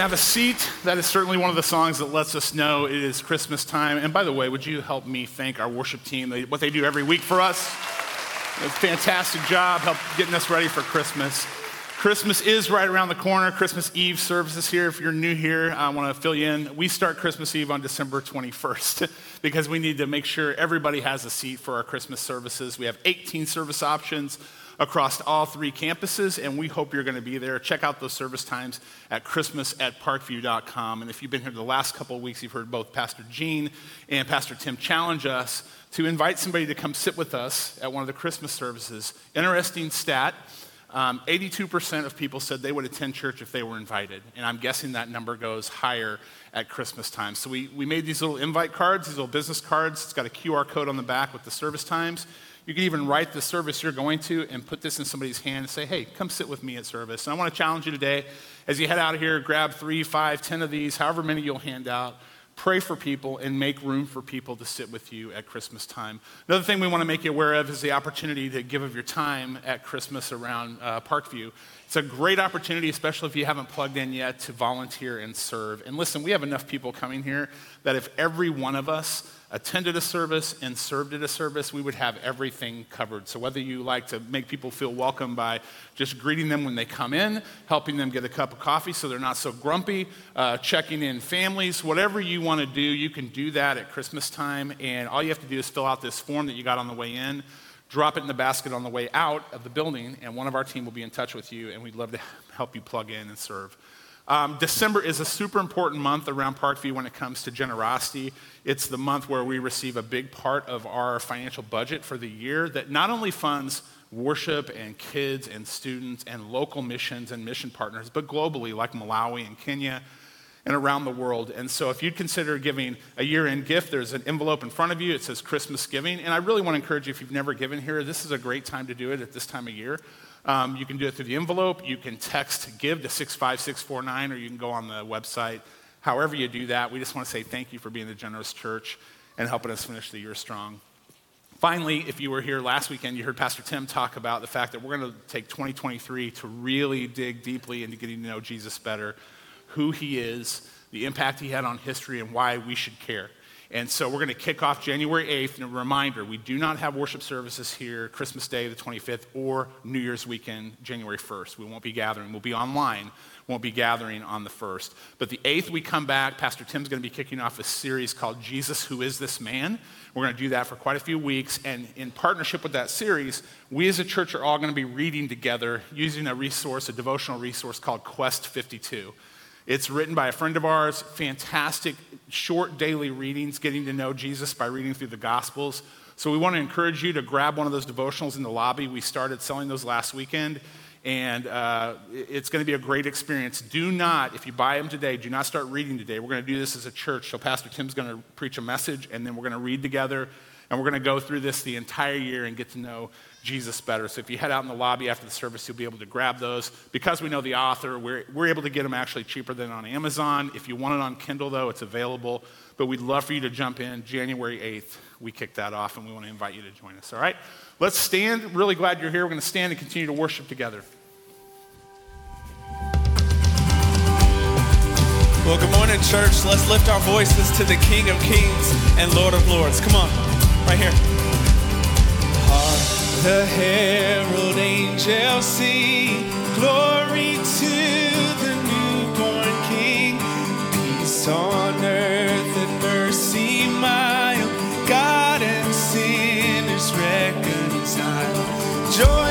have a seat. That is certainly one of the songs that lets us know it is Christmas time. And by the way, would you help me thank our worship team, what they do every week for us? A fantastic job help getting us ready for Christmas. Christmas is right around the corner. Christmas Eve services here. If you're new here, I want to fill you in. We start Christmas Eve on December 21st because we need to make sure everybody has a seat for our Christmas services. We have 18 service options across all three campuses, and we hope you're going to be there. Check out those service times at christmas at parkview.com. And if you've been here the last couple of weeks, you've heard both Pastor Gene and Pastor Tim challenge us to invite somebody to come sit with us at one of the Christmas services. Interesting stat. Um, 82% of people said they would attend church if they were invited. And I'm guessing that number goes higher at Christmas time. So we, we made these little invite cards, these little business cards. It's got a QR code on the back with the service times. You can even write the service you're going to and put this in somebody's hand and say, hey, come sit with me at service. And I want to challenge you today as you head out of here, grab three, five, ten of these, however many you'll hand out. Pray for people and make room for people to sit with you at Christmas time. Another thing we want to make you aware of is the opportunity to give of your time at Christmas around uh, Parkview. It's a great opportunity, especially if you haven't plugged in yet, to volunteer and serve. And listen, we have enough people coming here that if every one of us attended a service and served at a service, we would have everything covered. So, whether you like to make people feel welcome by just greeting them when they come in, helping them get a cup of coffee so they're not so grumpy, uh, checking in families, whatever you want to do, you can do that at Christmas time. And all you have to do is fill out this form that you got on the way in. Drop it in the basket on the way out of the building, and one of our team will be in touch with you, and we'd love to help you plug in and serve. Um, December is a super important month around Parkview when it comes to generosity. It's the month where we receive a big part of our financial budget for the year that not only funds worship and kids and students and local missions and mission partners, but globally, like Malawi and Kenya and around the world. And so, if you'd consider giving a year end gift, there's an envelope in front of you. It says Christmas giving. And I really want to encourage you, if you've never given here, this is a great time to do it at this time of year. Um, you can do it through the envelope. You can text give to 65649, or you can go on the website. However, you do that, we just want to say thank you for being a generous church and helping us finish the year strong. Finally, if you were here last weekend, you heard Pastor Tim talk about the fact that we're going to take 2023 to really dig deeply into getting to know Jesus better, who he is, the impact he had on history, and why we should care. And so we're going to kick off January 8th. And a reminder we do not have worship services here Christmas Day, the 25th, or New Year's weekend, January 1st. We won't be gathering. We'll be online. Won't be gathering on the 1st. But the 8th, we come back. Pastor Tim's going to be kicking off a series called Jesus, Who Is This Man? We're going to do that for quite a few weeks. And in partnership with that series, we as a church are all going to be reading together using a resource, a devotional resource called Quest 52. It's written by a friend of ours, fantastic short daily readings, getting to know Jesus by reading through the Gospels. So we want to encourage you to grab one of those devotionals in the lobby. We started selling those last weekend, and uh, it's going to be a great experience. Do not, if you buy them today, do not start reading today. We're going to do this as a church. So Pastor Tim's going to preach a message, and then we're going to read together, and we're going to go through this the entire year and get to know Jesus better. So if you head out in the lobby after the service, you'll be able to grab those. Because we know the author, we're, we're able to get them actually cheaper than on Amazon. If you want it on Kindle, though, it's available. But we'd love for you to jump in. January 8th, we kick that off, and we want to invite you to join us. All right? Let's stand. Really glad you're here. We're going to stand and continue to worship together. Well, good morning, church. Let's lift our voices to the King of Kings and Lord of Lords. Come on, right here. Hark the herald angels sing, glory to the newborn King. Peace on earth and mercy mild, God and sinners reconciled. Joyful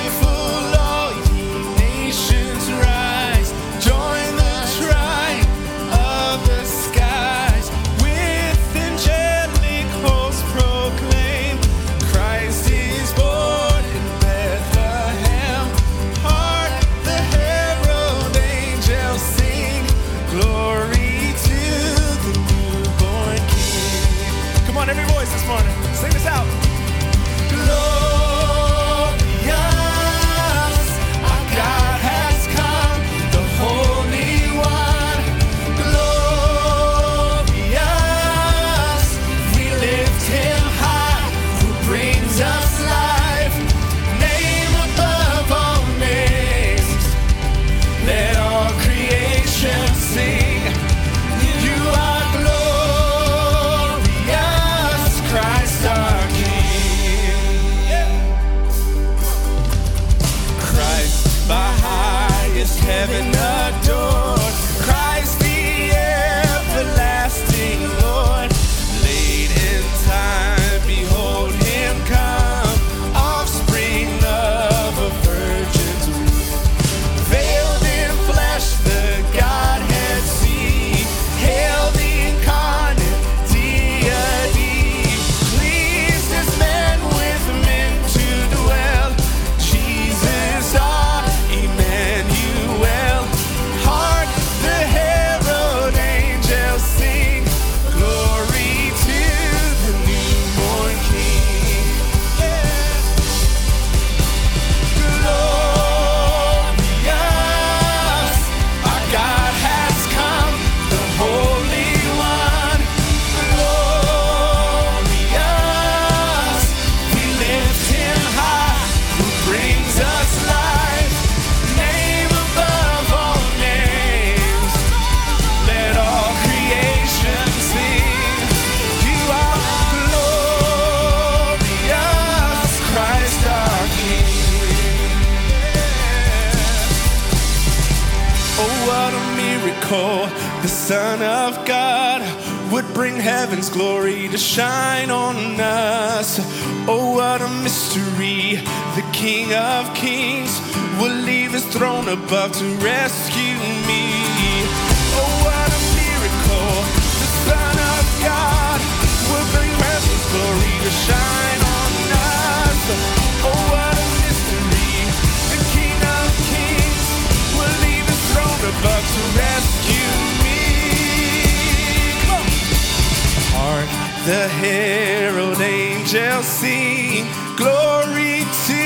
the herald angels sing. Glory to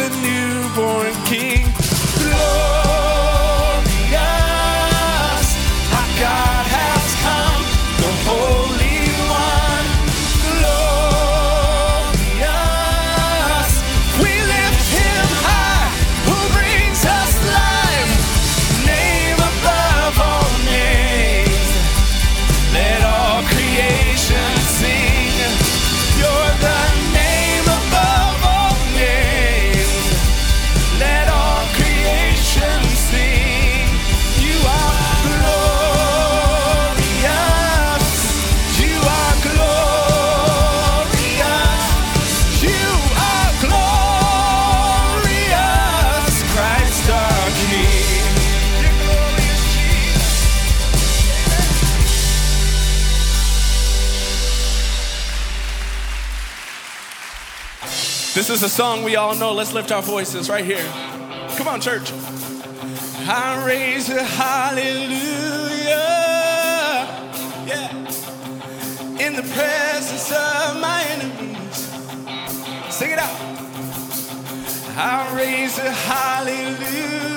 the newborn king. is a song we all know. Let's lift our voices right here. Come on, church. I raise a hallelujah. Yeah. In the presence of my enemies. Sing it out. I raise a hallelujah.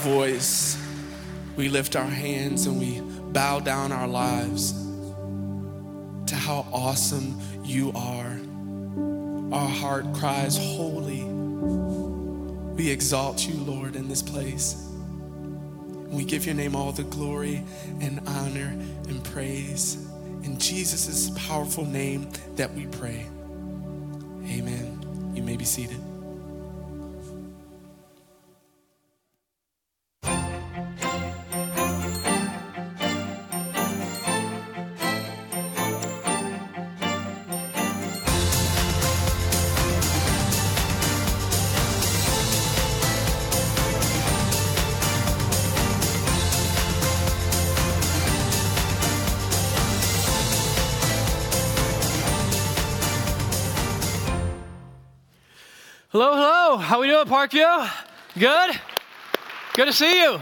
Voice, we lift our hands, and we bow down our lives to how awesome you are. Our heart cries, Holy. We exalt you, Lord, in this place. We give your name all the glory and honor and praise. In Jesus' powerful name that we pray. Amen. You may be seated. Hello, hello. How we doing, Parkview? Good? Good to see you.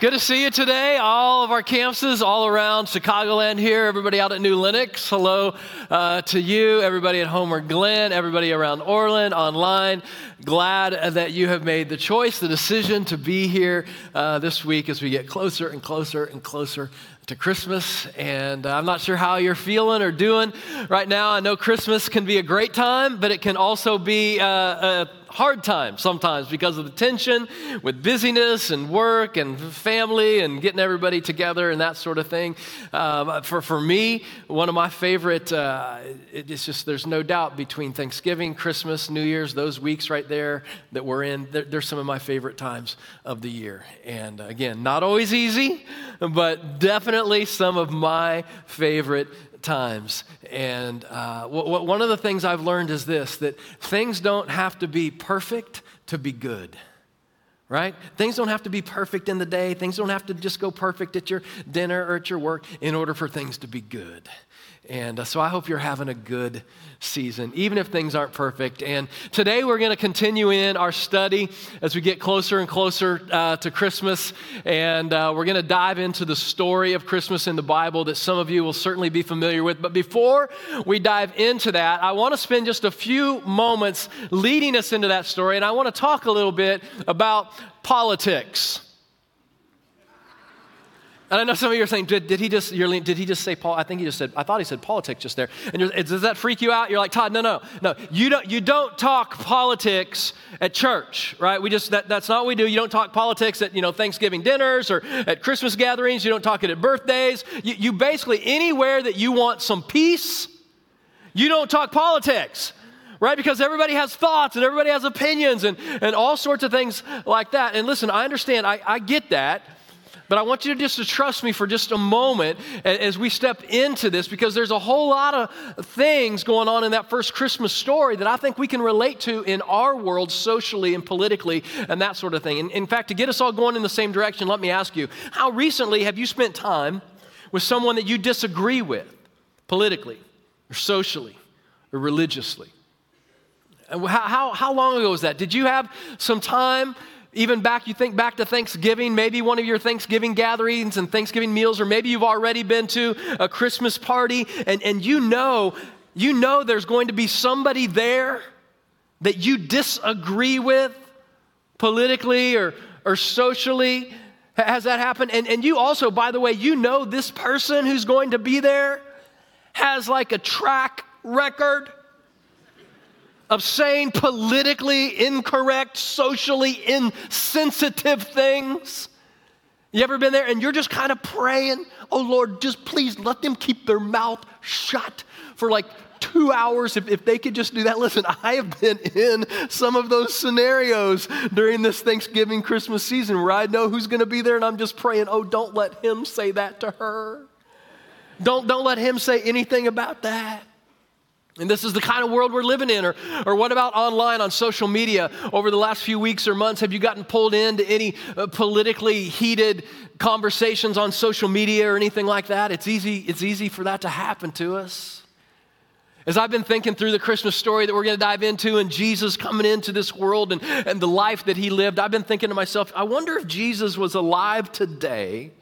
Good to see you today. All of our campuses all around Chicagoland here. Everybody out at New Lenox. Hello uh, to you. Everybody at Homer Glen. Everybody around Orland, online. Glad that you have made the choice, the decision to be here uh, this week as we get closer and closer and closer to Christmas, and I'm not sure how you're feeling or doing right now. I know Christmas can be a great time, but it can also be uh, a hard time sometimes because of the tension with busyness and work and family and getting everybody together and that sort of thing. Um, for, for me, one of my favorite, uh, it's just, there's no doubt between Thanksgiving, Christmas, New Year's, those weeks right there that we're in, they're, they're some of my favorite times of the year. And uh, again, not always easy, but definitely some of my favorite times. And uh, w- w- one of the things I've learned is this that things don't have to be perfect to be good. Right? Things don't have to be perfect in the day. Things don't have to just go perfect at your dinner or at your work in order for things to be good. And uh, so I hope you're having a good season, even if things aren't perfect. And today we're going to continue in our study as we get closer and closer uh, to Christmas. And uh, we're going to dive into the story of Christmas in the Bible that some of you will certainly be familiar with. But before we dive into that, I want to spend just a few moments leading us into that story. And I want to talk a little bit about politics. And I know some of you are saying, did, did he just, did he just say Paul? I think he just said, I thought he said politics just there. And does that freak you out? You're like, Todd, no, no, no. You don't, you don't talk politics at church, right? We just, that, that's not what we do. You don't talk politics at, you know, Thanksgiving dinners or at Christmas gatherings. You don't talk it at birthdays. You, you basically, anywhere that you want some peace, you don't talk politics right? Because everybody has thoughts and everybody has opinions and, and all sorts of things like that. And listen, I understand, I, I get that. But I want you to just to trust me for just a moment as we step into this because there's a whole lot of things going on in that first Christmas story that I think we can relate to in our world socially and politically and that sort of thing. And in fact, to get us all going in the same direction, let me ask you how recently have you spent time with someone that you disagree with politically or socially or religiously? How, how, how long ago was that? Did you have some time? Even back, you think back to Thanksgiving, maybe one of your Thanksgiving gatherings and Thanksgiving meals, or maybe you've already been to a Christmas party and, and you know, you know there's going to be somebody there that you disagree with politically or, or socially. Has that happened? And, and you also, by the way, you know this person who's going to be there has like a track record of saying politically incorrect, socially insensitive things. You ever been there and you're just kind of praying, oh Lord, just please let them keep their mouth shut for like two hours if, if they could just do that. Listen, I have been in some of those scenarios during this Thanksgiving Christmas season where I know who's going to be there and I'm just praying, oh, don't let him say that to her. Don't, don't let him say anything about that. And this is the kind of world we're living in. Or, or what about online on social media? Over the last few weeks or months, have you gotten pulled into any uh, politically heated conversations on social media or anything like that? It's easy, it's easy for that to happen to us. As I've been thinking through the Christmas story that we're going to dive into and Jesus coming into this world and, and the life that he lived, I've been thinking to myself, I wonder if Jesus was alive today.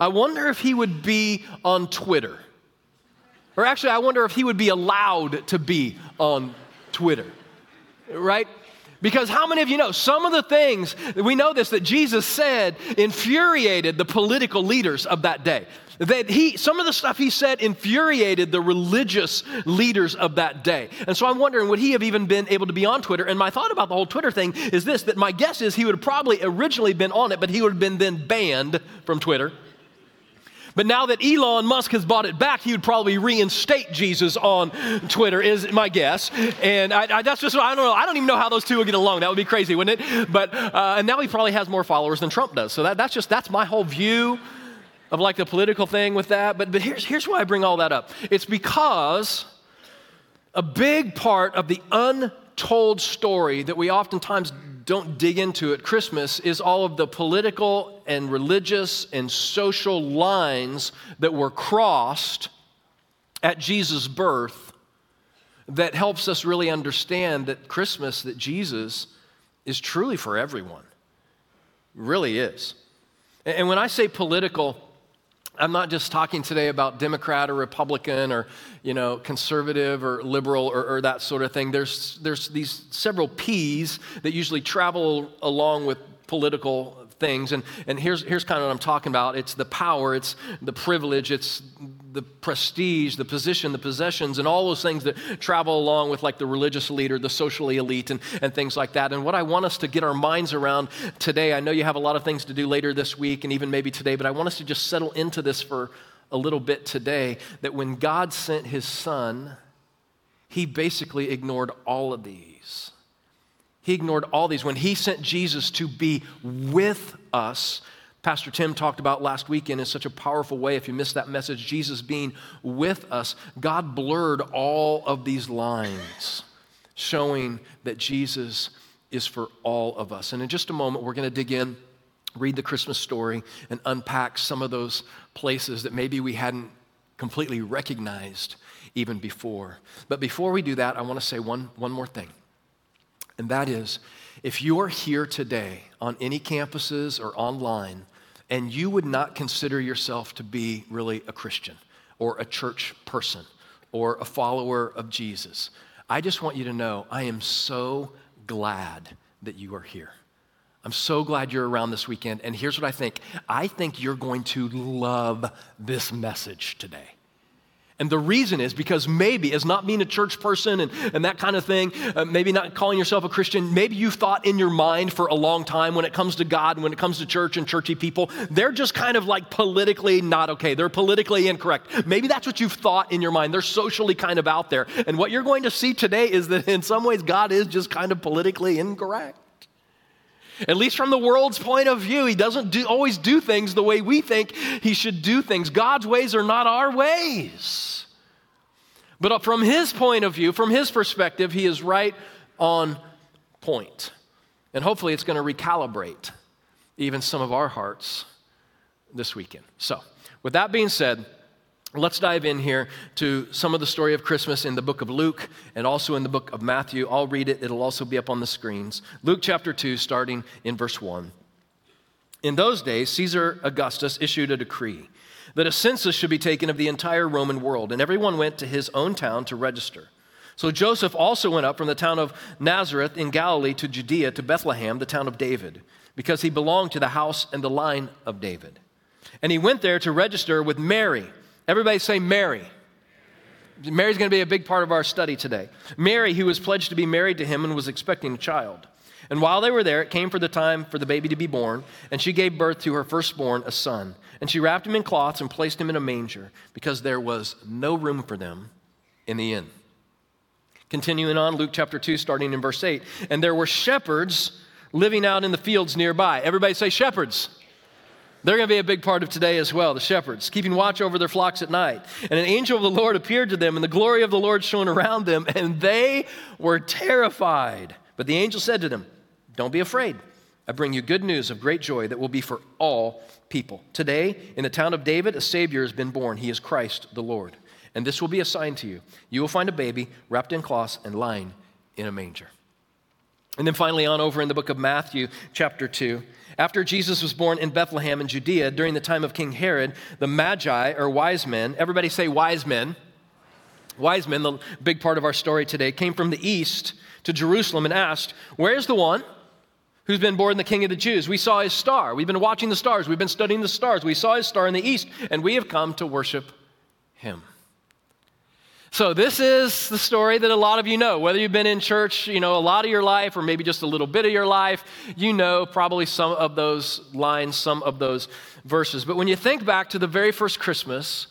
I wonder if he would be on Twitter. Or actually, I wonder if he would be allowed to be on Twitter, right? Because how many of you know some of the things, we know this, that Jesus said infuriated the political leaders of that day. That he, some of the stuff he said infuriated the religious leaders of that day. And so I'm wondering, would he have even been able to be on Twitter? And my thought about the whole Twitter thing is this that my guess is he would have probably originally been on it, but he would have been then banned from Twitter. But now that Elon Musk has bought it back, he would probably reinstate Jesus on Twitter, is my guess. And I, I, that's just, I don't know. I don't even know how those two would get along. That would be crazy, wouldn't it? But, uh, and now he probably has more followers than Trump does. So that, that's just, that's my whole view of like the political thing with that. But, but here's, here's why I bring all that up it's because a big part of the untold story that we oftentimes don't dig into at Christmas is all of the political and religious and social lines that were crossed at Jesus' birth that helps us really understand that Christmas, that Jesus is truly for everyone. really is. And when I say political, I'm not just talking today about Democrat or Republican or, you know, conservative or liberal or, or, that sort of thing. There's, there's these several P's that usually travel along with political things. And, and here's, here's kind of what I'm talking about it's the power, it's the privilege, it's the prestige, the position, the possessions, and all those things that travel along with like the religious leader, the socially elite, and, and things like that. And what I want us to get our minds around today, I know you have a lot of things to do later this week and even maybe today, but I want us to just settle into this for a little bit today that when God sent his son, he basically ignored all of these. He ignored all these. When he sent Jesus to be with us, Pastor Tim talked about last weekend in such a powerful way. If you missed that message, Jesus being with us, God blurred all of these lines, showing that Jesus is for all of us. And in just a moment, we're going to dig in, read the Christmas story, and unpack some of those places that maybe we hadn't completely recognized even before. But before we do that, I want to say one, one more thing. And that is, if you're here today on any campuses or online, and you would not consider yourself to be really a Christian or a church person or a follower of Jesus, I just want you to know I am so glad that you are here. I'm so glad you're around this weekend. And here's what I think I think you're going to love this message today. And the reason is because maybe, as not being a church person and, and that kind of thing, uh, maybe not calling yourself a Christian, maybe you've thought in your mind for a long time when it comes to God and when it comes to church and churchy people, they're just kind of like politically not okay. They're politically incorrect. Maybe that's what you've thought in your mind. They're socially kind of out there. And what you're going to see today is that in some ways, God is just kind of politically incorrect. At least from the world's point of view, he doesn't do, always do things the way we think he should do things. God's ways are not our ways. But from his point of view, from his perspective, he is right on point. And hopefully it's going to recalibrate even some of our hearts this weekend. So, with that being said, Let's dive in here to some of the story of Christmas in the book of Luke and also in the book of Matthew. I'll read it, it'll also be up on the screens. Luke chapter 2, starting in verse 1. In those days, Caesar Augustus issued a decree that a census should be taken of the entire Roman world, and everyone went to his own town to register. So Joseph also went up from the town of Nazareth in Galilee to Judea to Bethlehem, the town of David, because he belonged to the house and the line of David. And he went there to register with Mary Everybody say Mary. Mary's going to be a big part of our study today. Mary, who was pledged to be married to him and was expecting a child. And while they were there, it came for the time for the baby to be born, and she gave birth to her firstborn, a son. And she wrapped him in cloths and placed him in a manger, because there was no room for them in the inn. Continuing on, Luke chapter 2, starting in verse 8. And there were shepherds living out in the fields nearby. Everybody say shepherds. They're going to be a big part of today as well, the shepherds, keeping watch over their flocks at night. And an angel of the Lord appeared to them, and the glory of the Lord shone around them, and they were terrified. But the angel said to them, Don't be afraid. I bring you good news of great joy that will be for all people. Today, in the town of David, a Savior has been born. He is Christ the Lord. And this will be a sign to you. You will find a baby wrapped in cloths and lying in a manger. And then finally, on over in the book of Matthew, chapter 2. After Jesus was born in Bethlehem in Judea during the time of King Herod, the Magi, or wise men, everybody say wise men, wise men, the big part of our story today, came from the east to Jerusalem and asked, Where's the one who's been born the King of the Jews? We saw his star. We've been watching the stars. We've been studying the stars. We saw his star in the east, and we have come to worship him. So, this is the story that a lot of you know. Whether you've been in church, you know, a lot of your life, or maybe just a little bit of your life, you know probably some of those lines, some of those verses. But when you think back to the very first Christmas,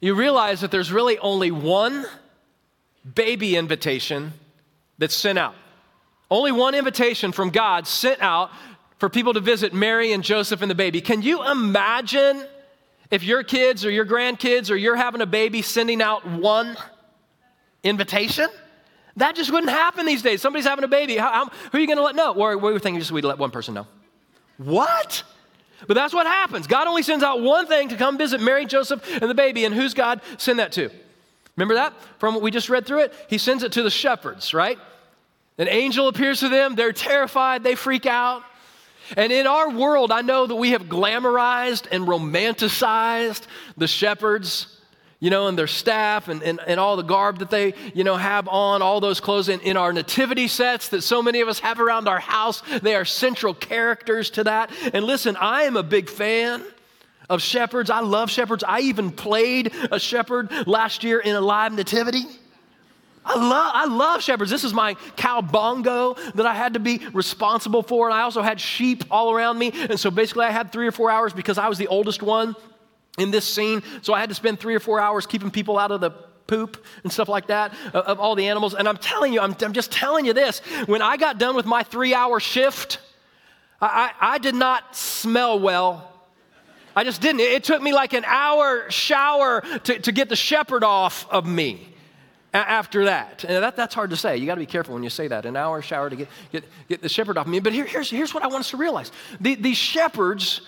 you realize that there's really only one baby invitation that's sent out. Only one invitation from God sent out for people to visit Mary and Joseph and the baby. Can you imagine if your kids or your grandkids or you're having a baby sending out one? Invitation? That just wouldn't happen these days. Somebody's having a baby. How, how, who are you going to let know? Or we were thinking just we'd let one person know. What? But that's what happens. God only sends out one thing to come visit Mary, Joseph, and the baby. And who's God send that to? Remember that from what we just read through it? He sends it to the shepherds, right? An angel appears to them. They're terrified. They freak out. And in our world, I know that we have glamorized and romanticized the shepherds you know, and their staff and, and, and all the garb that they, you know, have on, all those clothes in, in our nativity sets that so many of us have around our house. They are central characters to that. And listen, I am a big fan of shepherds. I love shepherds. I even played a shepherd last year in a live nativity. I love, I love shepherds. This is my cow bongo that I had to be responsible for. And I also had sheep all around me. And so basically, I had three or four hours because I was the oldest one in this scene. So I had to spend three or four hours keeping people out of the poop and stuff like that of, of all the animals. And I'm telling you, I'm, I'm, just telling you this. When I got done with my three hour shift, I, I, I did not smell well. I just didn't. It, it took me like an hour shower to, to get the shepherd off of me after that. And that, that's hard to say. You got to be careful when you say that. An hour shower to get, get, get the shepherd off me. But here, here's, here's what I want us to realize the, these shepherds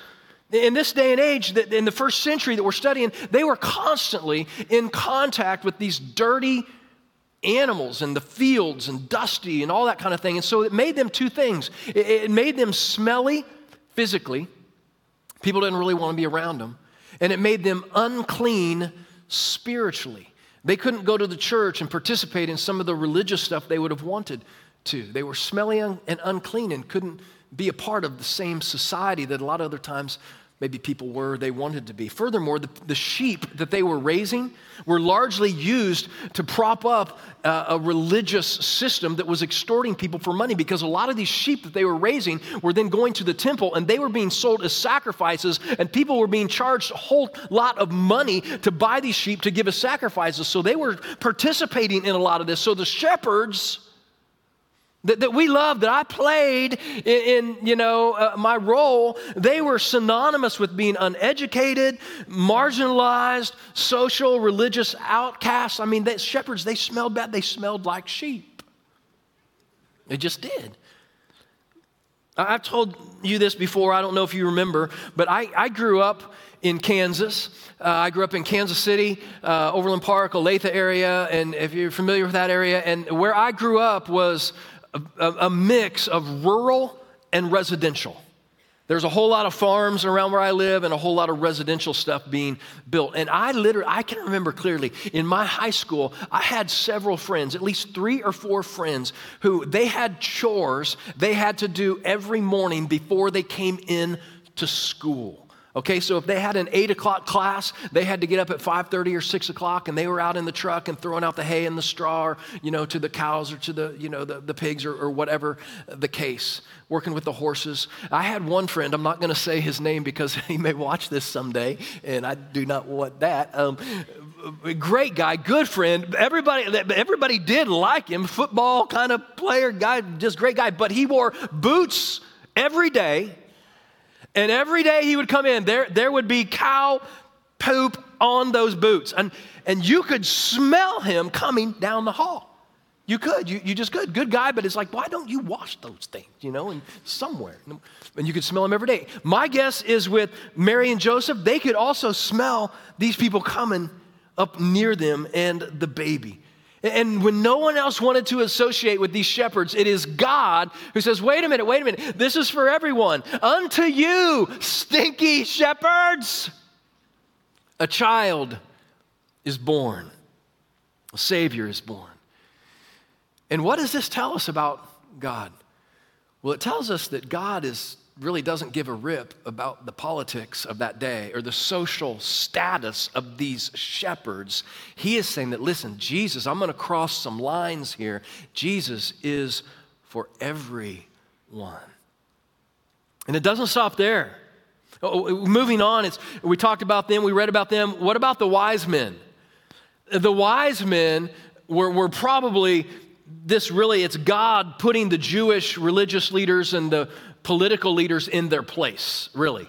in this day and age, in the first century that we're studying, they were constantly in contact with these dirty animals and the fields and dusty and all that kind of thing. And so it made them two things it made them smelly physically, people didn't really want to be around them, and it made them unclean spiritually. They couldn't go to the church and participate in some of the religious stuff they would have wanted to. They were smelly and unclean and couldn't be a part of the same society that a lot of other times maybe people were they wanted to be. Furthermore, the, the sheep that they were raising were largely used to prop up uh, a religious system that was extorting people for money because a lot of these sheep that they were raising were then going to the temple and they were being sold as sacrifices and people were being charged a whole lot of money to buy these sheep to give as sacrifices. So they were participating in a lot of this. So the shepherds that, that we love, that I played in, in you know, uh, my role, they were synonymous with being uneducated, marginalized, social, religious outcasts. I mean, they, shepherds, they smelled bad. They smelled like sheep. They just did. I've told you this before. I don't know if you remember, but I, I grew up in Kansas. Uh, I grew up in Kansas City, uh, Overland Park, Olathe area, and if you're familiar with that area, and where I grew up was a, a mix of rural and residential. There's a whole lot of farms around where I live and a whole lot of residential stuff being built. And I literally, I can remember clearly in my high school, I had several friends, at least three or four friends, who they had chores they had to do every morning before they came in to school. Okay, so if they had an eight o'clock class, they had to get up at 5:30 or 6 o'clock, and they were out in the truck and throwing out the hay and the straw, or, you know, to the cows or to the, you know, the, the pigs or, or whatever the case, working with the horses. I had one friend, I'm not going to say his name because he may watch this someday, and I do not want that. Um, great guy, good friend. Everybody, everybody did like him, football kind of player guy, just great guy. But he wore boots every day And every day he would come in, there, there would be cow poop on those boots. And, and you could smell him coming down the hall. You could, you, you just could. Good guy, but it's like, why don't you wash those things, you know, and somewhere? And you could smell them every day. My guess is with Mary and Joseph, they could also smell these people coming up near them and the baby. And when no one else wanted to associate with these shepherds, it is God who says, wait a minute, wait a minute, this is for everyone. Unto you, stinky shepherds, a child is born, a Savior is born. And what does this tell us about God? Well, it tells us that God is really doesn't give a rip about the politics of that day or the social status of these shepherds. He is saying that, listen, Jesus, I'm going to cross some lines here. Jesus is for everyone. And it doesn't stop there. Oh, oh, moving on, it's, we talked about them, we read about them. What about the wise men? The wise men were, were probably this really, it's God putting the Jewish religious leaders and the political leaders in their place, really,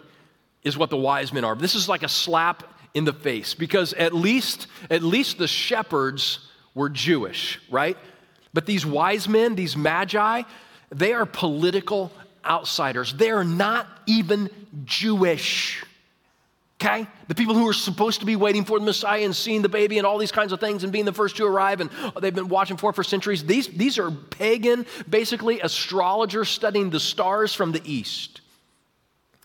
is what the wise men are. This is like a slap in the face because at least, at least the shepherds were Jewish, right? But these wise men, these magi, they are political outsiders. They are not even Jewish okay? The people who are supposed to be waiting for the Messiah and seeing the baby and all these kinds of things and being the first to arrive and they've been watching for it for centuries. These, these are pagan, basically astrologers studying the stars from the east.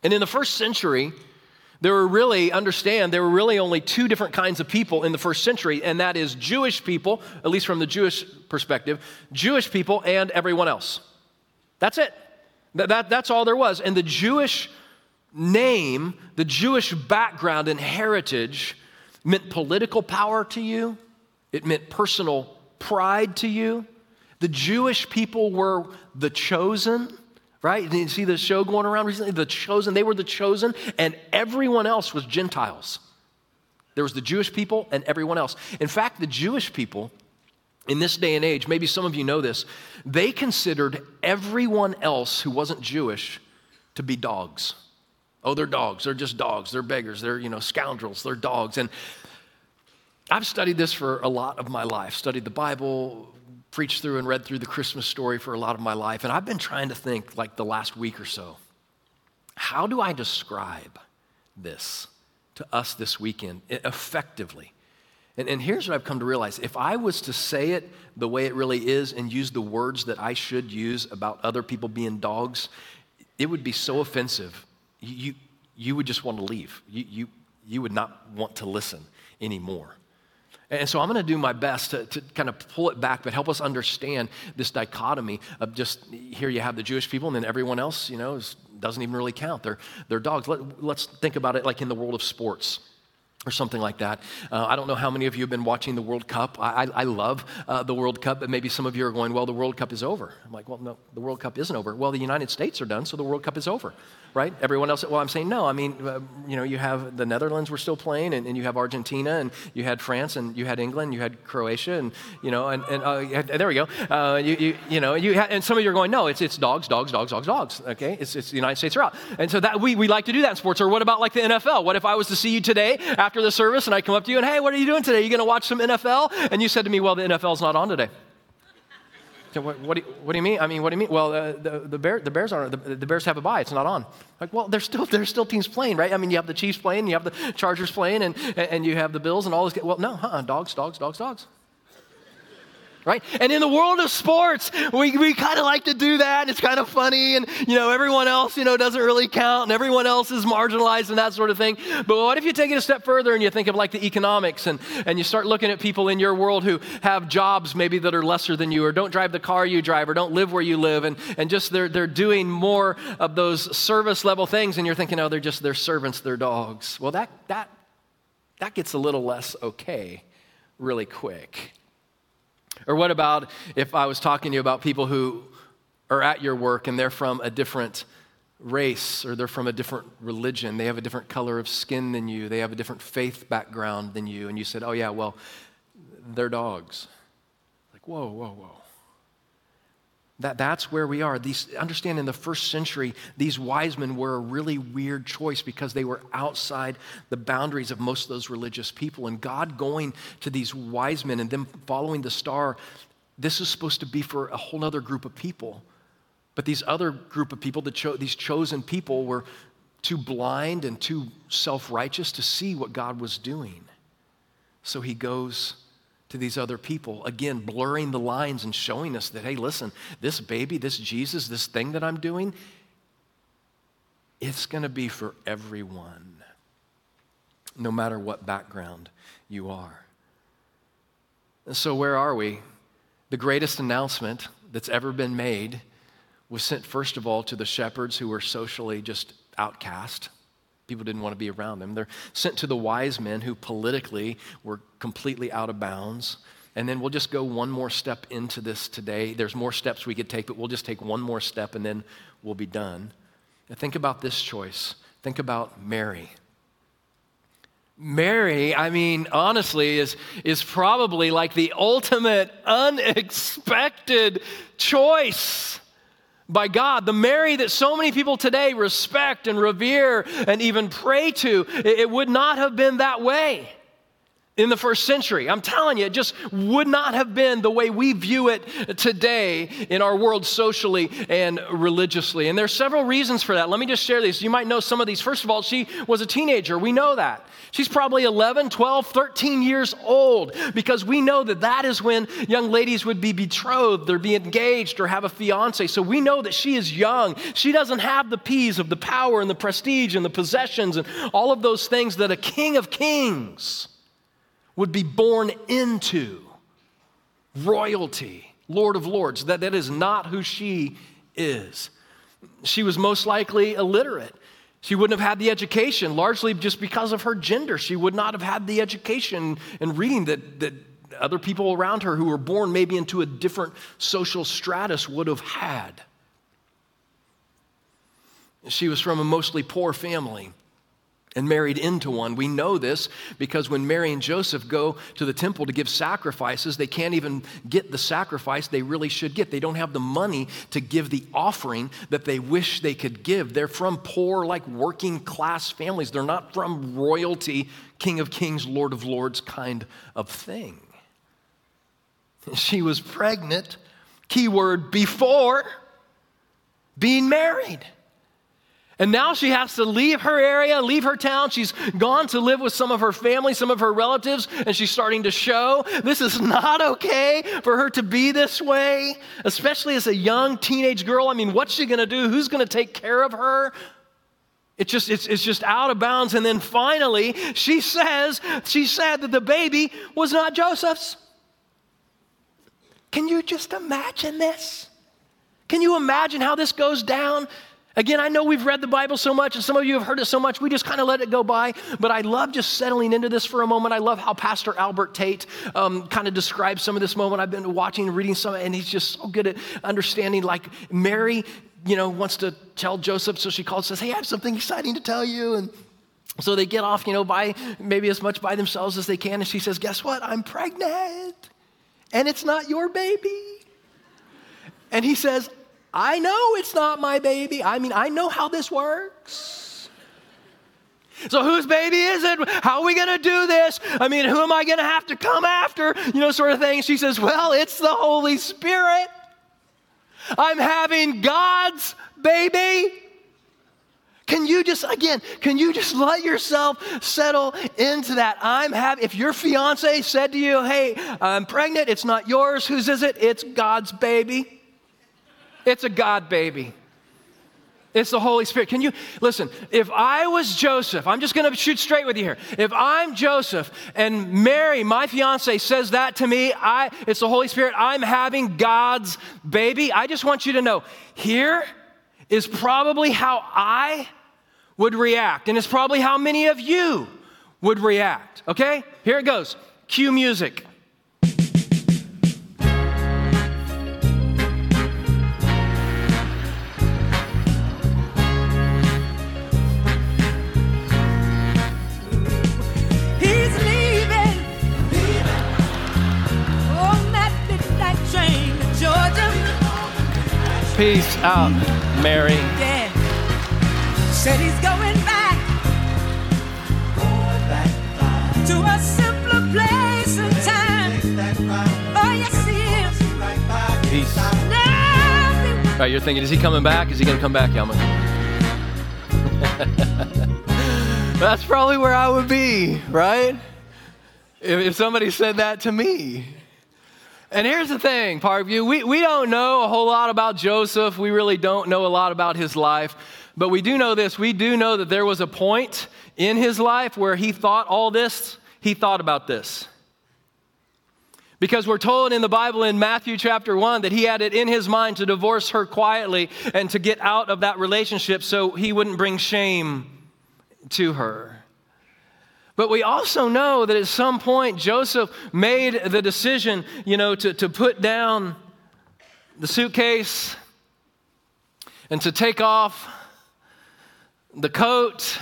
And in the first century, there were really, understand, there were really only two different kinds of people in the first century, and that is Jewish people, at least from the Jewish perspective, Jewish people and everyone else. That's it. That, that, that's all there was. And the Jewish name, the Jewish background and heritage meant political power to you, it meant personal pride to you. The Jewish people were the chosen, right? Did you see the show going around recently? The chosen, they were the chosen, and everyone else was Gentiles. There was the Jewish people and everyone else. In fact, the Jewish people in this day and age, maybe some of you know this, they considered everyone else who wasn't Jewish to be dogs. Oh, they're dogs. They're just dogs. They're beggars. They're, you know, scoundrels. They're dogs. And I've studied this for a lot of my life, studied the Bible, preached through and read through the Christmas story for a lot of my life. And I've been trying to think, like the last week or so, how do I describe this to us this weekend effectively? And, and here's what I've come to realize if I was to say it the way it really is and use the words that I should use about other people being dogs, it would be so offensive you, you would just want to leave. You, you, you would not want to listen anymore. And so I'm going to do my best to, to, kind of pull it back, but help us understand this dichotomy of just here you have the Jewish people and then everyone else, you know, is, doesn't even really count. They're, they're dogs. Let, let's think about it like in the world of sports or something like that. Uh, I don't know how many of you have been watching the World Cup. I, I, I love uh, the World Cup, but maybe some of you are going, well, the World Cup is over. I'm like, well, no, the World Cup isn't over. Well, the United States are done, so the World Cup is over right? Everyone else, well, I'm saying no. I mean, uh, you know, you have the Netherlands were still playing, and, and, you have Argentina, and you had France, and you had England, you had Croatia, and, you know, and, and uh, there we go. Uh, you, you, you know, you had, and some of you are going, no, it's, it's dogs, dogs, dogs, dogs, dogs, okay? It's, it's the United States are out. And so that we, we like to do that in sports. Or what about like the NFL? What if I was to see you today after the service, and I come up to you and, hey, what are you doing today? Are you going to watch some NFL? And you said to me, well, the NFL's not on today. What, what, do you, what, do you, mean? I mean, what do you mean? Well, uh, the, the, Bear, the Bears aren't. The, the, Bears have a bye. It's not on. Like, well, there's still there's still teams playing, right? I mean, you have the Chiefs playing, you have the Chargers playing, and and you have the Bills and all this. Well, no, uh-uh, dogs, dogs, dogs, dogs right? And in the world of sports, we, we kind of like to do that. It's kind of funny. And, you know, everyone else, you know, doesn't really count and everyone else is marginalized and that sort of thing. But what if you take it a step further and you think of like the economics and, and you start looking at people in your world who have jobs maybe that are lesser than you or don't drive the car you drive or don't live where you live and, and just they're, they're doing more of those service level things and you're thinking, oh, they're just, they're servants, they're dogs. Well, that, that, that gets a little less okay really quick. Or what about if I was talking to you about people who are at your work and they're from a different race or they're from a different religion? They have a different color of skin than you, they have a different faith background than you, and you said, oh, yeah, well, they're dogs. Like, whoa, whoa, whoa. That, that's where we are. These, understand in the first century, these wise men were a really weird choice because they were outside the boundaries of most of those religious people. And God going to these wise men and them following the star, this is supposed to be for a whole other group of people. But these other group of people, the cho- these chosen people, were too blind and too self righteous to see what God was doing. So he goes to these other people, again, blurring the lines and showing us that, hey, listen, this baby, this Jesus, this thing that I'm doing, it's going to be for everyone, no matter what background you are. And so, where are we? The greatest announcement that's ever been made was sent, first of all, to the shepherds who were socially just outcast. People didn't want to be around them. They're sent to the wise men who politically were completely out of bounds. And then we'll just go one more step into this today. There's more steps we could take, but we'll just take one more step and then we'll be done. Now think about this choice. Think about Mary. Mary, I mean, honestly, is, is probably like the ultimate unexpected choice by God. The Mary that so many people today respect and revere and even pray to, it, would not have been that way in the first century. I'm telling you, it just would not have been the way we view it today in our world socially and religiously. And there's several reasons for that. Let me just share these. You might know some of these. First of all, she was a teenager. We know that. She's probably 11, 12, 13 years old because we know that that is when young ladies would be betrothed or be engaged or have a fiance. So we know that she is young. She doesn't have the P's of the power and the prestige and the possessions and all of those things that a king of kings would be born into royalty, Lord of Lords. That, that is not who she is. She was most likely illiterate. She wouldn't have had the education, largely just because of her gender. She would not have had the education and reading that, that other people around her who were born maybe into a different social stratus would have had. She was from a mostly poor family and married into one. We know this because when Mary and Joseph go to the temple to give sacrifices, they can't even get the sacrifice they really should get. They don't have the money to give the offering that they wish they could give. They're from poor, like working class families. They're not from royalty, King of Kings, Lord of Lords kind of thing. She was pregnant, keyword, before being married. And now she has to leave her area, leave her town. She's gone to live with some of her family, some of her relatives, and she's starting to show this is not okay for her to be this way, especially as a young teenage girl. I mean, what's she going to do? Who's going to take care of her? It's just, it's, it's just out of bounds. And then finally, she says, she said that the baby was not Joseph's. Can you just imagine this? Can you imagine how this goes down? Again, I know we've read the Bible so much, and some of you have heard it so much, we just kind of let it go by. But I love just settling into this for a moment. I love how Pastor Albert Tate um, kind of describes some of this moment. I've been watching and reading some, and he's just so good at understanding. Like Mary, you know, wants to tell Joseph, so she calls, and says, "Hey, I have something exciting to tell you." And so they get off, you know, by maybe as much by themselves as they can, and she says, "Guess what? I'm pregnant, and it's not your baby." And he says, I know it's not my baby. I mean, I know how this works. So, whose baby is it? How are we going to do this? I mean, who am I going to have to come after? You know, sort of thing. She says, Well, it's the Holy Spirit. I'm having God's baby. Can you just, again, can you just let yourself settle into that? I'm having, if your fiance said to you, Hey, I'm pregnant, it's not yours, whose is it? It's God's baby. It's a God baby. It's the Holy Spirit. Can you listen? If I was Joseph, I'm just going to shoot straight with you here. If I'm Joseph and Mary, my fiance, says that to me, I it's the Holy Spirit. I'm having God's baby. I just want you to know here is probably how I would react, and it's probably how many of you would react. Okay? Here it goes. Cue music. Peace out, Mary. Yeah. Said he's going back to a simpler place and time. Oh, yes, he is. Peace. Me. Right, you're thinking, is he coming back? Is he going to come back, Yelman? That's probably where I would be, right? If, if somebody said that to me. And here's the thing, Parkview, we, we don't know a whole lot about Joseph. We really don't know a lot about his life. But we do know this. We do know that there was a point in his life where he thought all this, he thought about this. Because we're told in the Bible in Matthew chapter 1 that he had it in his mind to divorce her quietly and to get out of that relationship so he wouldn't bring shame to her. But we also know that at some point Joseph made the decision, you know, to, to put down the suitcase and to take off the coat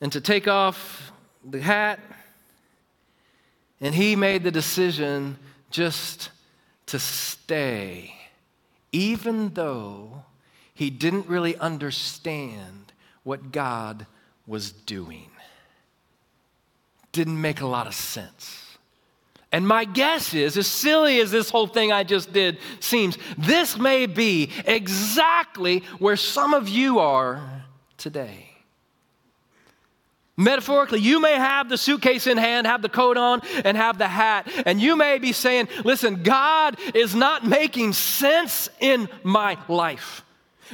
and to take off the hat. And he made the decision just to stay, even though he didn't really understand what God was doing. Didn't make a lot of sense. And my guess is, as silly as this whole thing I just did seems, this may be exactly where some of you are today. Metaphorically, you may have the suitcase in hand, have the coat on, and have the hat, and you may be saying, Listen, God is not making sense in my life.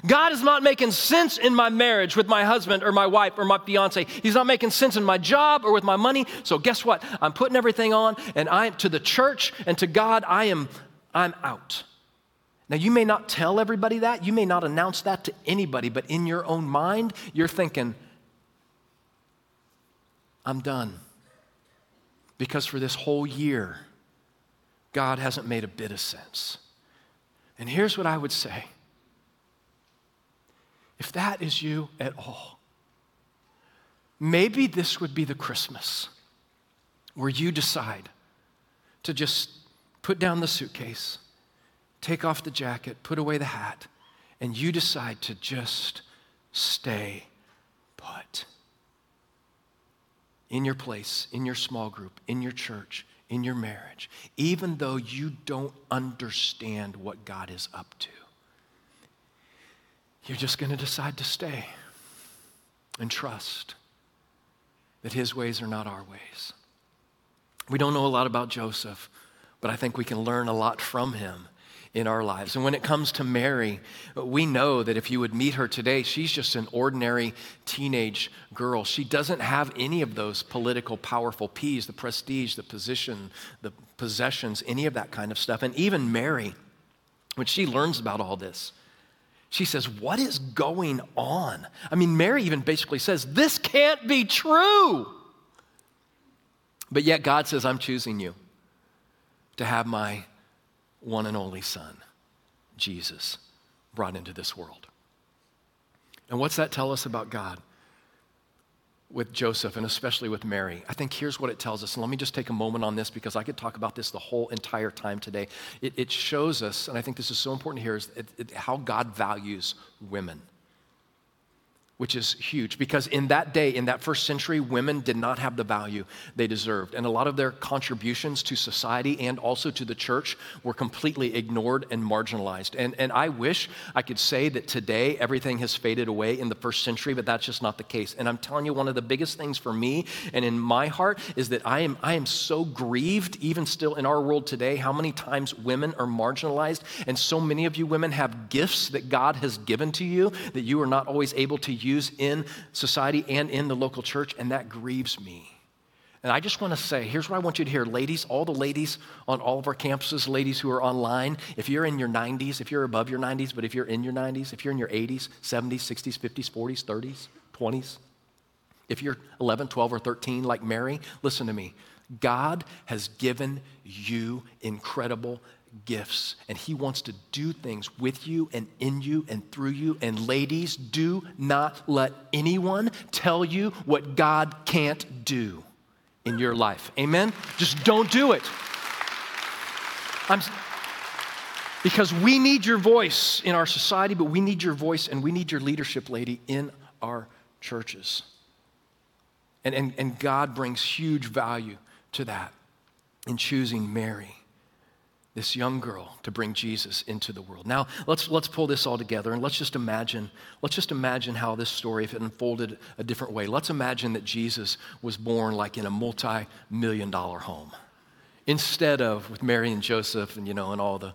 God is not making sense in my marriage with my husband or my wife or my fiance. He's not making sense in my job or with my money. So guess what? I'm putting everything on and I to the church and to God, I am I'm out. Now you may not tell everybody that, you may not announce that to anybody, but in your own mind, you're thinking, I'm done. Because for this whole year, God hasn't made a bit of sense. And here's what I would say if that is you at all, maybe this would be the Christmas where you decide to just put down the suitcase, take off the jacket, put away the hat, and you decide to just stay put in your place, in your small group, in your church, in your marriage, even though you don't understand what God is up to. You're just going to decide to stay and trust that his ways are not our ways. We don't know a lot about Joseph, but I think we can learn a lot from him in our lives. And when it comes to Mary, we know that if you would meet her today, she's just an ordinary teenage girl. She doesn't have any of those political, powerful P's the prestige, the position, the possessions, any of that kind of stuff. And even Mary, when she learns about all this, she says, What is going on? I mean, Mary even basically says, This can't be true. But yet God says, I'm choosing you to have my one and only Son, Jesus, brought into this world. And what's that tell us about God? With Joseph and especially with Mary. I think here's what it tells us. And let me just take a moment on this because I could talk about this the whole entire time today. It, it shows us, and I think this is so important here, is it, it, how God values women which is huge because in that day, in that first century, women did not have the value they deserved. And a lot of their contributions to society and also to the church were completely ignored and marginalized. And, and I wish I could say that today everything has faded away in the first century, but that's just not the case. And I'm telling you, one of the biggest things for me and in my heart is that I am, I am so grieved, even still in our world today, how many times women are marginalized. And so many of you women have gifts that God has given to you that you are not always able to use in society and in the local church, and that grieves me. And I just want to say here's what I want you to hear, ladies, all the ladies on all of our campuses, ladies who are online, if you're in your 90s, if you're above your 90s, but if you're in your 90s, if you're in your 80s, 70s, 60s, 50s, 40s, 30s, 20s, if you're 11, 12, or 13 like Mary, listen to me. God has given you incredible gifts, and He wants to do things with you and in you and through you. And ladies, do not let anyone tell you what God can't do in your life. Amen? Just don't do it. I'm, Because we need your voice in our society, but we need your voice and we need your leadership, lady, in our churches. And, and, and God brings huge value to that in choosing Mary, this young girl, to bring Jesus into the world. Now, let's, let's pull this all together and let's just imagine, let's just imagine how this story, if it unfolded a different way, let's imagine that Jesus was born like in a multi-million dollar home. Instead of with Mary and Joseph and, you know, and all the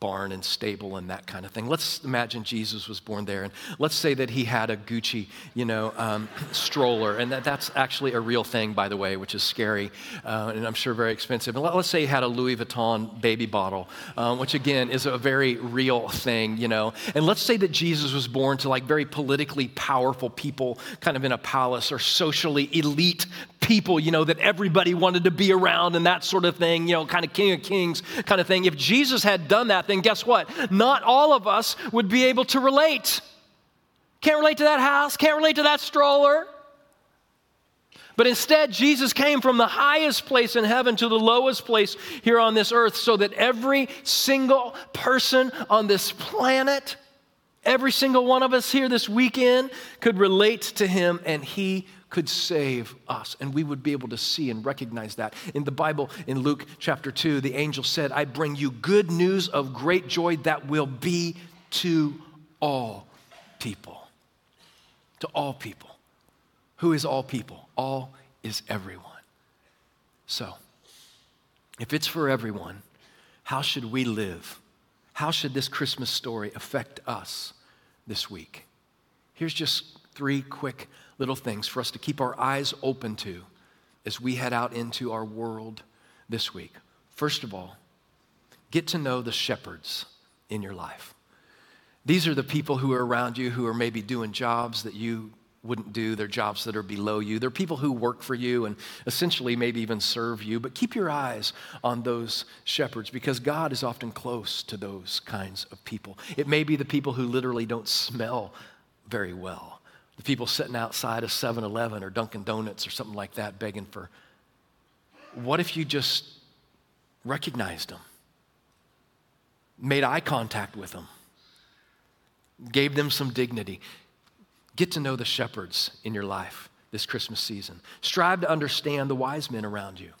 barn and stable and that kind of thing. Let's imagine Jesus was born there, and let's say that he had a Gucci, you know, um, stroller, and that, that's actually a real thing, by the way, which is scary uh, and I'm sure very expensive. And let, us say he had a Louis Vuitton baby bottle, um, which again is a very real thing, you know. And let's say that Jesus was born to like very politically powerful people, kind of in a palace or socially elite people, you know, that everybody wanted to be around and that sort of thing, you know, kind of king of kings kind of thing. If Jesus had done that, then guess what? Not all of us would be able to relate. Can't relate to that house, can't relate to that stroller. But instead, Jesus came from the highest place in heaven to the lowest place here on this earth so that every single person on this planet, every single one of us here this weekend could relate to him and he could save us. And we would be able to see and recognize that. In the Bible, in Luke chapter 2, the angel said, I bring you good news of great joy that will be to all people. To all people. Who is all people? All is everyone. So, if it's for everyone, how should we live? How should this Christmas story affect us this week? Here's just three quick little things for us to keep our eyes open to as we head out into our world this week. First of all, get to know the shepherds in your life. These are the people who are around you who are maybe doing jobs that you wouldn't do. They're jobs that are below you. They're people who work for you and essentially maybe even serve you. But keep your eyes on those shepherds because God is often close to those kinds of people. It may be the people who literally don't smell very well the people sitting outside of 7 Eleven or Dunkin' Donuts or something like that begging for. What if you just recognized them, made eye contact with them, gave them some dignity? Get to know the shepherds in your life this Christmas season. Strive to understand the wise men around you.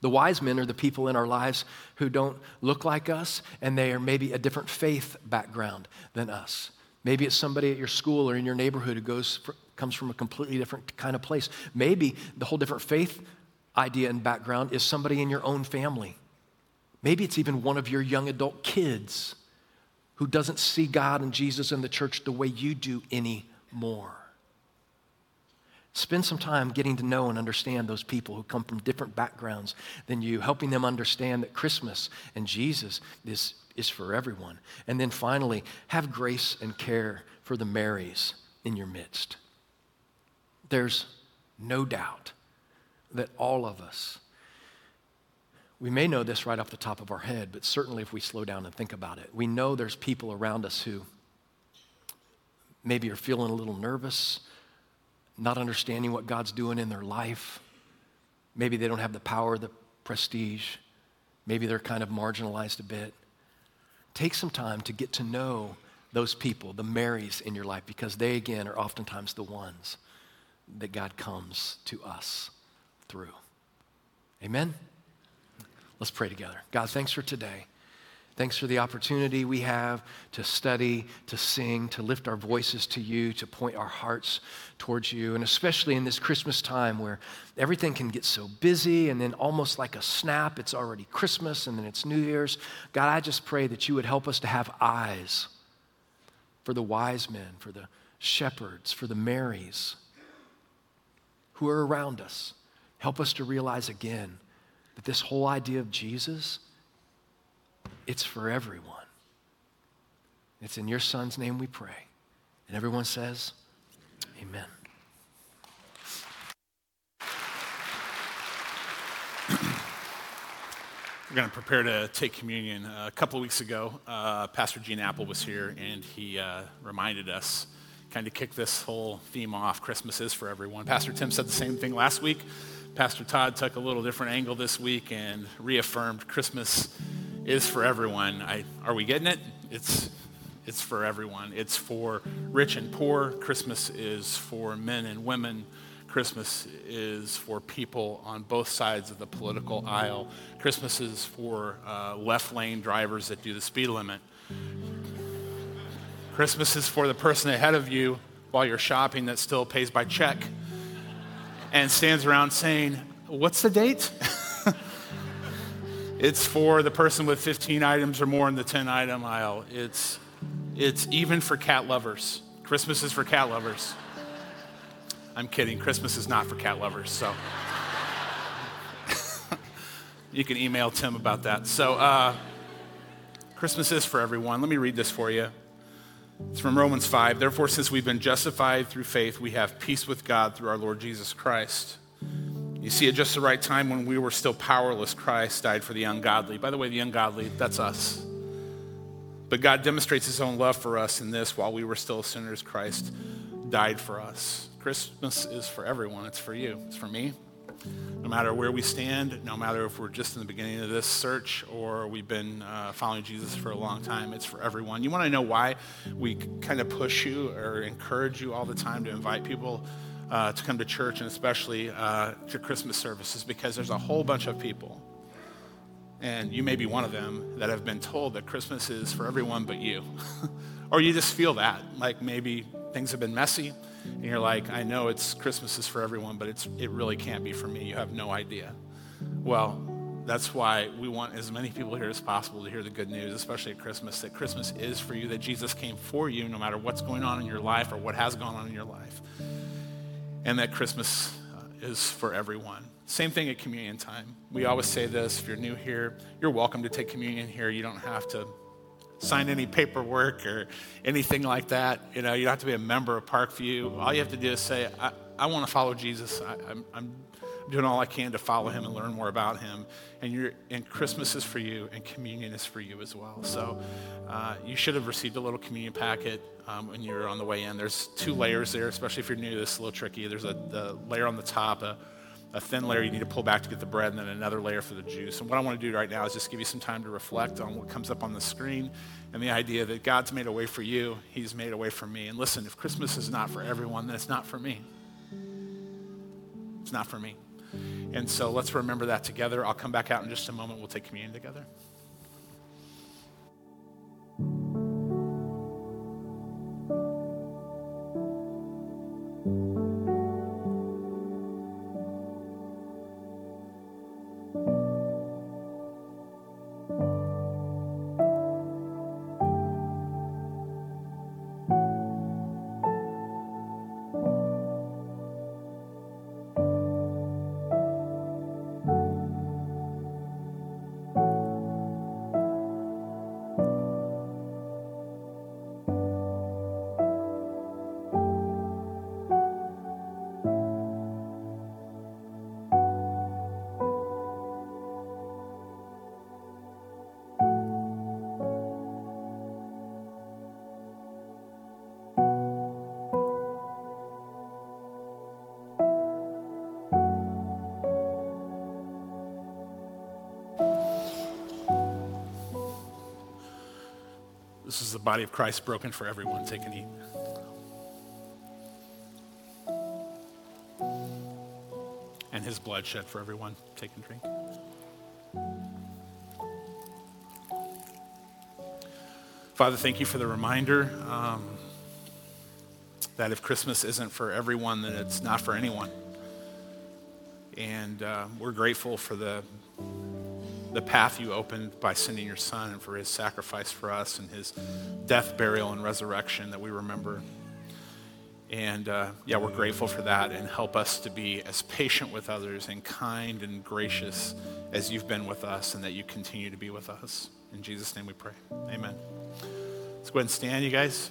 The wise men are the people in our lives who don't look like us and they are maybe a different faith background than us. Maybe it's somebody at your school or in your neighborhood who goes for, comes from a completely different kind of place. Maybe the whole different faith idea and background is somebody in your own family. Maybe it's even one of your young adult kids who doesn't see God and Jesus and the church the way you do anymore. Spend some time getting to know and understand those people who come from different backgrounds than you, helping them understand that Christmas and Jesus is is for everyone. And then finally, have grace and care for the Marys in your midst. There's no doubt that all of us, we may know this right off the top of our head, but certainly if we slow down and think about it, we know there's people around us who maybe are feeling a little nervous, not understanding what God's doing in their life. Maybe they don't have the power, the prestige. Maybe they're kind of marginalized a bit. Take some time to get to know those people, the Marys in your life, because they, again, are oftentimes the ones that God comes to us through. Amen? Let's pray together. God, thanks for today. Thanks for the opportunity we have to study, to sing, to lift our voices to you, to point our hearts towards you. And especially in this Christmas time where everything can get so busy and then almost like a snap, it's already Christmas and then it's New Year's. God, I just pray that you would help us to have eyes for the wise men, for the shepherds, for the Marys who are around us. Help us to realize again that this whole idea of Jesus it's for everyone. It's in your son's name we pray. And everyone says, Amen. We're going to prepare to take communion. Uh, a couple of weeks ago, uh, Pastor Gene Appel was here and he uh, reminded us, kind of kick this whole theme off Christmas is for everyone. Pastor Tim said the same thing last week. Pastor Todd took a little different angle this week and reaffirmed Christmas is for everyone. I, are we getting it? It's, it's for everyone. It's for rich and poor. Christmas is for men and women. Christmas is for people on both sides of the political aisle. Christmas is for uh, left lane drivers that do the speed limit. Christmas is for the person ahead of you while you're shopping that still pays by check and stands around saying, What's the date? it's for the person with 15 items or more in the 10 item aisle. It's, it's even for cat lovers. Christmas is for cat lovers. I'm kidding. Christmas is not for cat lovers, so. you can email Tim about that. So, uh, Christmas is for everyone. Let me read this for you. It's from Romans 5. Therefore, since we've been justified through faith, we have peace with God through our Lord Jesus Christ. You see, at just the right time when we were still powerless, Christ died for the ungodly. By the way, the ungodly, that's us. But God demonstrates his own love for us in this while we were still sinners, Christ died for us. Christmas is for everyone, it's for you, it's for me. No matter where we stand, no matter if we're just in the beginning of this search or we've been uh, following Jesus for a long time, it's for everyone. You want to know why we kind of push you or encourage you all the time to invite people uh, to come to church and especially uh, to Christmas services because there's a whole bunch of people, and you may be one of them, that have been told that Christmas is for everyone but you. or you just feel that, like maybe things have been messy and you're like, I know it's Christmas is for everyone, but it's, it really can't be for me. You have no idea. Well, that's why we want as many people here as possible to hear the good news, especially at Christmas, that Christmas is for you, that Jesus came for you no matter what's going on in your life or what has gone on in your life, and that Christmas uh, is for everyone. Same thing at communion time. We always say this if you're new here, you're welcome to take communion here. You don't have to sign any paperwork or anything like that. You know, you don't have to be a member of Parkview. All you have to do is say, I, I want to follow Jesus. I, I'm, I'm doing all I can to follow him and learn more about him. And, you're, and Christmas is for you, and communion is for you as well. So uh, you should have received a little communion packet um, when you're on the way in. There's two layers there, especially if you're new to this, a little tricky. There's a, a layer on the top, a, a thin layer you need to pull back to get the bread, and then another layer for the juice. And what I want to do right now is just give you some time to reflect on what comes up on the screen and the idea that God's made a way for you, He's made a way for me. And listen, if Christmas is not for everyone, then it's not for me. It's not for me. And so let's remember that together. I'll come back out in just a moment. We'll take communion together. This is the body of Christ broken for everyone. Take and eat. And his blood shed for everyone. Take and drink. Father, thank you for the reminder um, that if Christmas isn't for everyone, then it's not for anyone. And uh, we're grateful for the the path you opened by sending your son and for his sacrifice for us and his death, burial, and resurrection that we remember. And uh, yeah, we're grateful for that and help us to be as patient with others and kind and gracious as you've been with us and that you continue to be with us. In Jesus' name we pray. Amen. Let's go ahead and stand, you guys.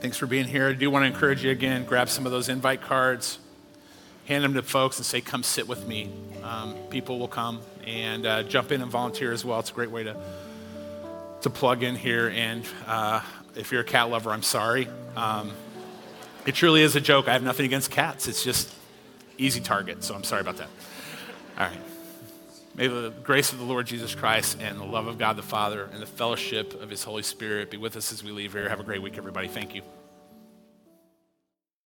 Thanks for being here. I do want to encourage you again, grab some of those invite cards, hand them to folks and say, come sit with me. Um, people will come and uh, jump in and volunteer as well. It's a great way to, to plug in here. And uh, if you're a cat lover, I'm sorry. Um, it truly is a joke. I have nothing against cats. It's just easy target. So I'm sorry about that. All right. May the grace of the Lord Jesus Christ and the love of God the Father and the fellowship of his Holy Spirit be with us as we leave here. Have a great week, everybody. Thank you.